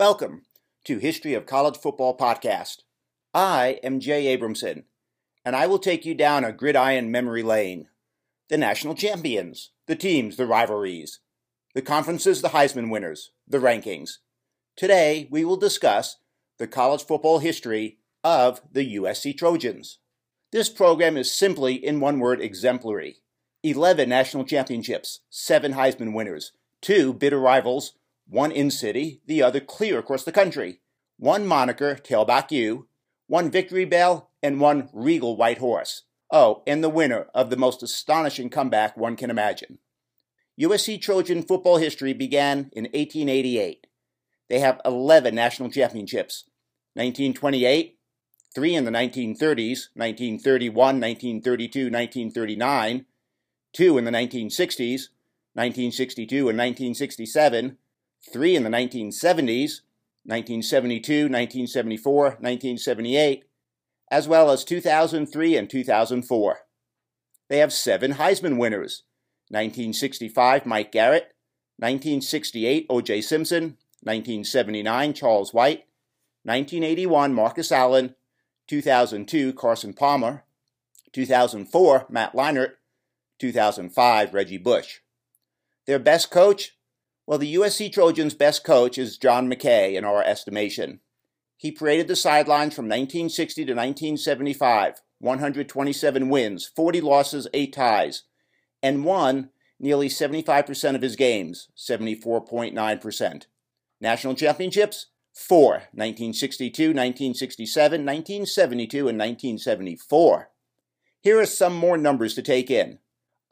Welcome to History of College Football Podcast. I am Jay Abramson, and I will take you down a gridiron memory lane. The national champions, the teams, the rivalries, the conferences, the Heisman winners, the rankings. Today, we will discuss the college football history of the USC Trojans. This program is simply, in one word, exemplary. 11 national championships, 7 Heisman winners, 2 bitter rivals, one in city, the other clear across the country, one moniker, Tailback U, one victory bell, and one regal white horse. Oh, and the winner of the most astonishing comeback one can imagine. USC Trojan football history began in 1888. They have 11 national championships 1928, three in the 1930s 1931, 1932, 1939, two in the 1960s 1962 and 1967 three in the 1970s 1972, 1974, 1978, as well as 2003 and 2004. They have seven Heisman winners 1965, Mike Garrett, 1968, O.J. Simpson, 1979, Charles White, 1981, Marcus Allen, 2002, Carson Palmer, 2004, Matt Leinart, 2005, Reggie Bush. Their best coach, well, the USC Trojans' best coach is John McKay, in our estimation. He paraded the sidelines from 1960 to 1975, 127 wins, 40 losses, 8 ties, and won nearly 75% of his games, 74.9%. National championships? Four 1962, 1967, 1972, and 1974. Here are some more numbers to take in.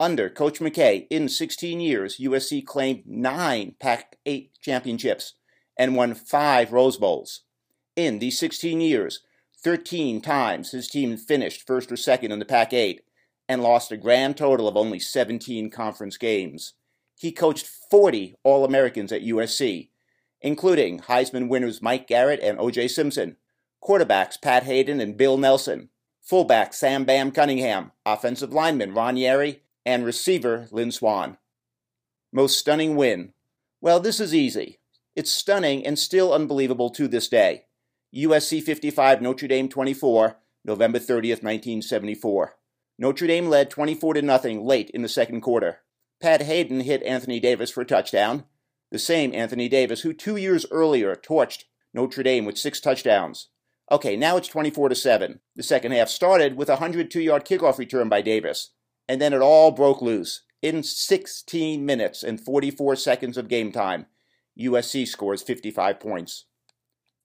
Under Coach McKay, in 16 years, USC claimed nine Pac 8 championships and won five Rose Bowls. In these 16 years, 13 times his team finished first or second in the Pac 8 and lost a grand total of only 17 conference games. He coached 40 All Americans at USC, including Heisman winners Mike Garrett and O.J. Simpson, quarterbacks Pat Haden and Bill Nelsen, fullback Sam Bam Cunningham, offensive lineman Ron Yary, and receiver Lynn Swann. Most stunning win. Well, this is easy. It's stunning and still unbelievable to this day. USC 55, Notre Dame 24, November 30th, 1974. Notre Dame led 24 to nothing late in the second quarter. Pat Haden hit Anthony Davis for a touchdown, the same Anthony Davis who 2 years earlier torched Notre Dame with 6 touchdowns. Okay, now it's 24 to 7. The second half started with a 102-yard kickoff return by Davis and then it all broke loose. In 16 minutes and 44 seconds of game time, USC scores 55 points.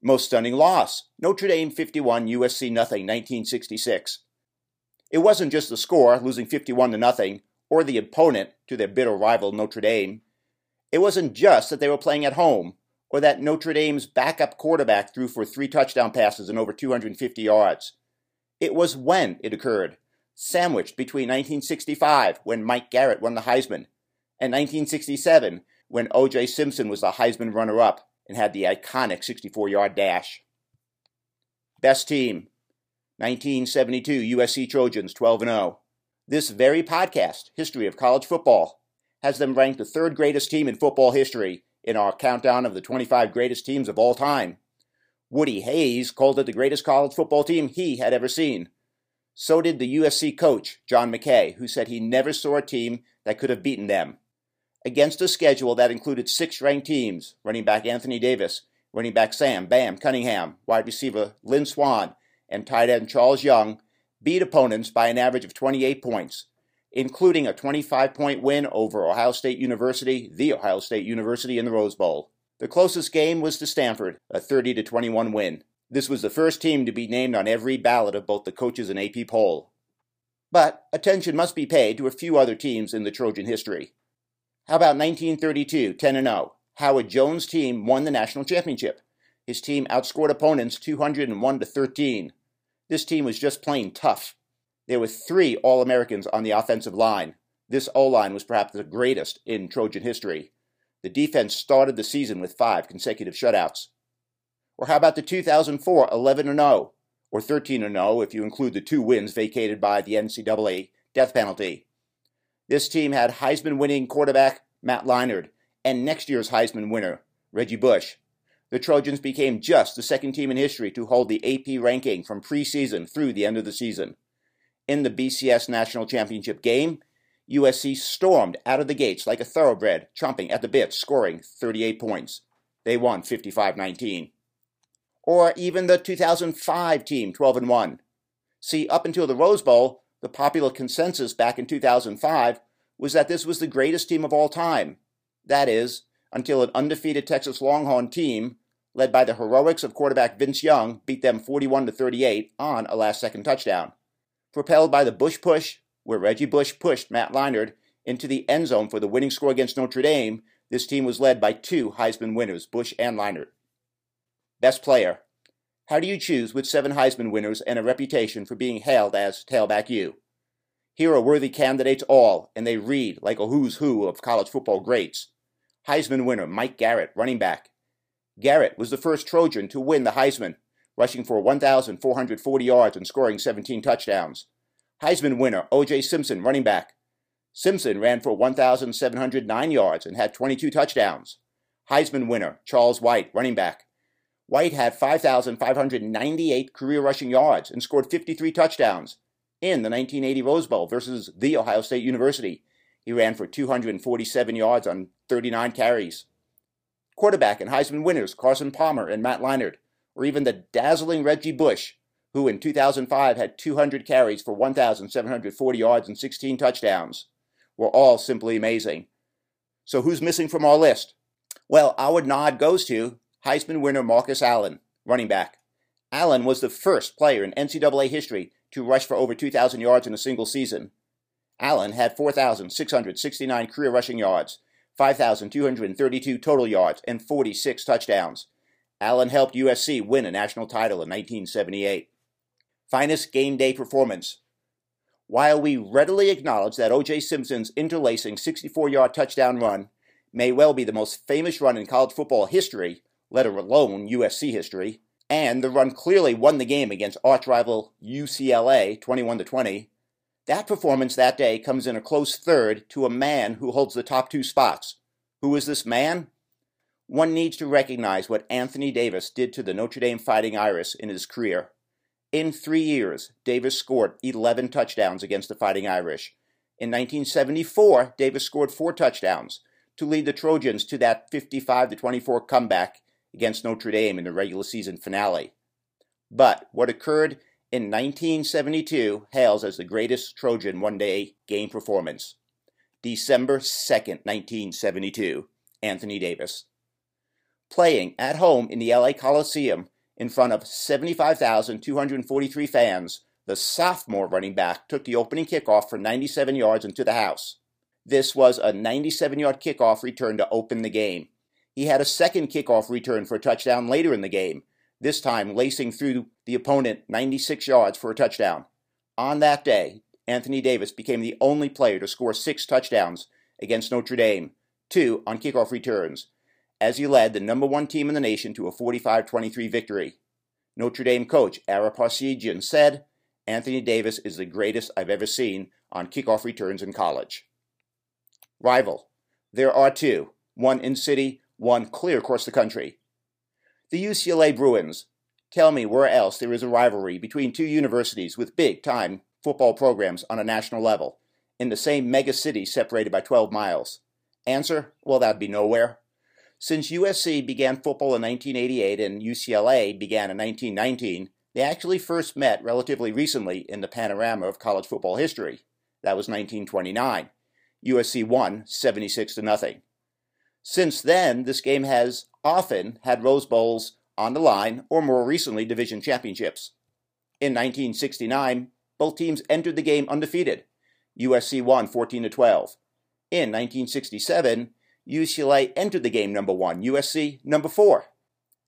Most stunning loss Notre Dame 51, USC nothing, 1966. It wasn't just the score, losing 51 to nothing, or the opponent to their bitter rival Notre Dame. It wasn't just that they were playing at home, or that Notre Dame's backup quarterback threw for three touchdown passes and over 250 yards. It was when it occurred sandwiched between 1965, when Mike Garrett won the Heisman, and 1967, when O.J. Simpson was the Heisman runner up and had the iconic 64 yard dash. Best team 1972 USC Trojans 12 0. This very podcast, History of College Football, has them ranked the third greatest team in football history in our countdown of the 25 greatest teams of all time. Woody Hayes called it the greatest college football team he had ever seen. So did the USC coach, John McKay, who said he never saw a team that could have beaten them. Against a schedule that included six ranked teams running back Anthony Davis, running back Sam Bam Cunningham, wide receiver Lynn Swann, and tight end Charles Young, beat opponents by an average of 28 points, including a 25 point win over Ohio State University, the Ohio State University in the Rose Bowl. The closest game was to Stanford, a 30 21 win. This was the first team to be named on every ballot of both the coaches and AP poll. But attention must be paid to a few other teams in the Trojan history. How about 1932, 10 0? Howard Jones' team won the national championship. His team outscored opponents 201 to 13. This team was just plain tough. There were three All Americans on the offensive line. This O line was perhaps the greatest in Trojan history. The defense started the season with five consecutive shutouts. Or how about the 2004 11 0 or 13 0 if you include the two wins vacated by the NCAA death penalty? This team had Heisman winning quarterback Matt Leinart and next year's Heisman winner Reggie Bush. the Trojans became just the second team in history to hold the AP ranking from preseason through the end of the season. In the BCS National Championship game, USC stormed out of the gates like a thoroughbred, chomping at the bit, scoring 38 points. They won 55 19. Or even the 2005 team, 12 and 1. See, up until the Rose Bowl, the popular consensus back in 2005 was that this was the greatest team of all time. That is, until an undefeated Texas Longhorn team, led by the heroics of quarterback Vince Young, beat them 41 to 38 on a last second touchdown. Propelled by the Bush push, where Reggie Bush pushed Matt Leinart into the end zone for the winning score against Notre Dame, this team was led by two Heisman winners, Bush and Leinart. Best player. How do you choose with seven Heisman winners and a reputation for being hailed as Tailback U? Here are worthy candidates all, and they read like a who's who of college football greats. Heisman winner Mike Garrett, running back. Garrett was the first Trojan to win the Heisman, rushing for 1,440 yards and scoring 17 touchdowns. Heisman winner O.J. Simpson, running back. Simpson ran for 1,709 yards and had 22 touchdowns. Heisman winner Charles White, running back. White had 5,598 career rushing yards and scored 53 touchdowns in the 1980 Rose Bowl versus The Ohio State University. He ran for 247 yards on 39 carries. Quarterback and Heisman winners Carson Palmer and Matt Leinart, or even the dazzling Reggie Bush, who in 2005 had 200 carries for 1,740 yards and 16 touchdowns, were all simply amazing. So who's missing from our list? Well, our nod goes to Heisman winner Marcus Allen, running back. Allen was the first player in NCAA history to rush for over 2,000 yards in a single season. Allen had 4,669 career rushing yards, 5,232 total yards, and 46 touchdowns. Allen helped USC win a national title in 1978. Finest game day performance. While we readily acknowledge that O.J. Simpson's interlacing 64 yard touchdown run may well be the most famous run in college football history, let alone USC history, and the run clearly won the game against arch rival UCLA 21 20. That performance that day comes in a close third to a man who holds the top two spots. Who is this man? One needs to recognize what Anthony Davis did to the Notre Dame Fighting Irish in his career. In three years, Davis scored 11 touchdowns against the Fighting Irish. In 1974, Davis scored four touchdowns to lead the Trojans to that 55 24 comeback against Notre Dame in the regular season finale. But what occurred in 1972 hails as the greatest Trojan one day game performance. December 2nd, 1972, Anthony Davis. Playing at home in the LA Coliseum in front of 75,243 fans, the sophomore running back took the opening kickoff for 97 yards into the house. This was a 97 yard kickoff return to open the game. He had a second kickoff return for a touchdown later in the game, this time lacing through the opponent 96 yards for a touchdown. On that day, Anthony Davis became the only player to score six touchdowns against Notre Dame, two on kickoff returns, as he led the number one team in the nation to a 45 23 victory. Notre Dame coach Ara Parseghian said, Anthony Davis is the greatest I've ever seen on kickoff returns in college. Rival. There are two, one in city, one clear across the country. The UCLA Bruins. Tell me where else there is a rivalry between two universities with big time football programs on a national level in the same mega city separated by 12 miles. Answer? Well, that'd be nowhere. Since USC began football in 1988 and UCLA began in 1919, they actually first met relatively recently in the panorama of college football history. That was 1929. USC won 76 to nothing. Since then, this game has often had Rose Bowls on the line, or more recently, division championships. In 1969, both teams entered the game undefeated. USC won 14 to 12. In 1967, UCLA entered the game number 1, USC number 4.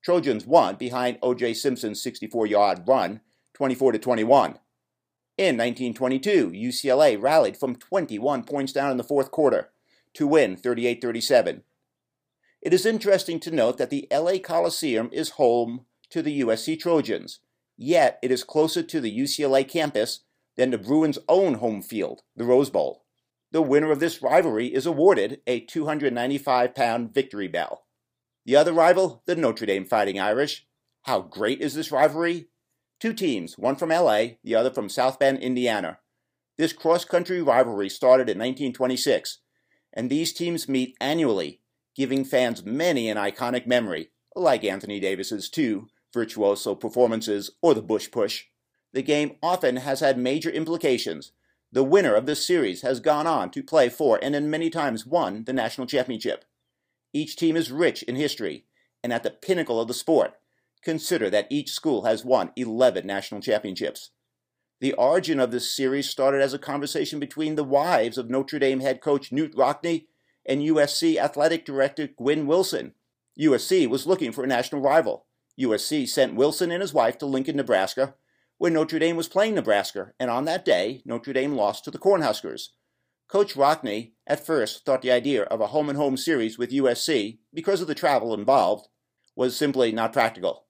Trojans won behind O.J. Simpson's 64-yard run, 24 to 21. In 1922, UCLA rallied from 21 points down in the fourth quarter to win 38 37. It is interesting to note that the LA Coliseum is home to the USC Trojans, yet it is closer to the UCLA campus than the Bruins' own home field, the Rose Bowl. The winner of this rivalry is awarded a 295 pound victory bell. The other rival, the Notre Dame Fighting Irish. How great is this rivalry? Two teams, one from LA, the other from South Bend, Indiana. This cross country rivalry started in 1926, and these teams meet annually, giving fans many an iconic memory, like Anthony Davis's two virtuoso performances or the Bush Push. The game often has had major implications. The winner of this series has gone on to play for and then many times won the national championship. Each team is rich in history and at the pinnacle of the sport. Consider that each school has won 11 national championships. The origin of this series started as a conversation between the wives of Notre Dame head coach Knute Rockne and USC athletic director Gwynn Wilson. USC was looking for a national rival. USC sent Wilson and his wife to Lincoln, Nebraska, where Notre Dame was playing Nebraska, and on that day, Notre Dame lost to the Cornhuskers. Coach Rockne at first thought the idea of a home and home series with USC, because of the travel involved, was simply not practical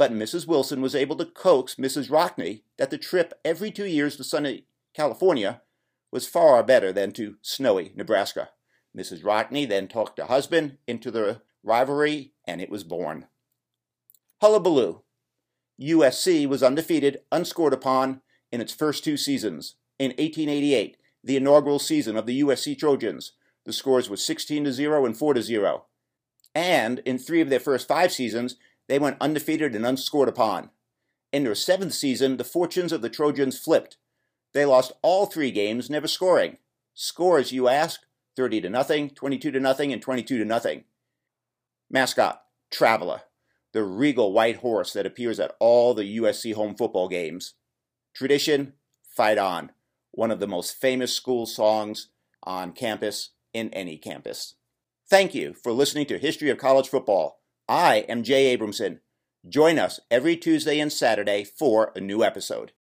but Mrs. Wilson was able to coax Mrs. Rockne that the trip every two years to sunny California was far better than to snowy Nebraska. Mrs. Rockne then talked her husband into the rivalry, and it was born. Hullabaloo. USC was undefeated, unscored upon in its first two seasons. In 1888, the inaugural season of the USC Trojans, the scores were 16 to 0 and 4 to 0. And in three of their first five seasons, they went undefeated and unscored upon. In their seventh season, the fortunes of the Trojans flipped. They lost all three games, never scoring. Scores, you ask? 30 to nothing, 22 to nothing, and 22 to nothing. Mascot, Traveler, the regal white horse that appears at all the USC home football games. Tradition, Fight On, one of the most famous school songs on campus in any campus. Thank you for listening to History of College Football. I am Jay Abramson. Join us every Tuesday and Saturday for a new episode.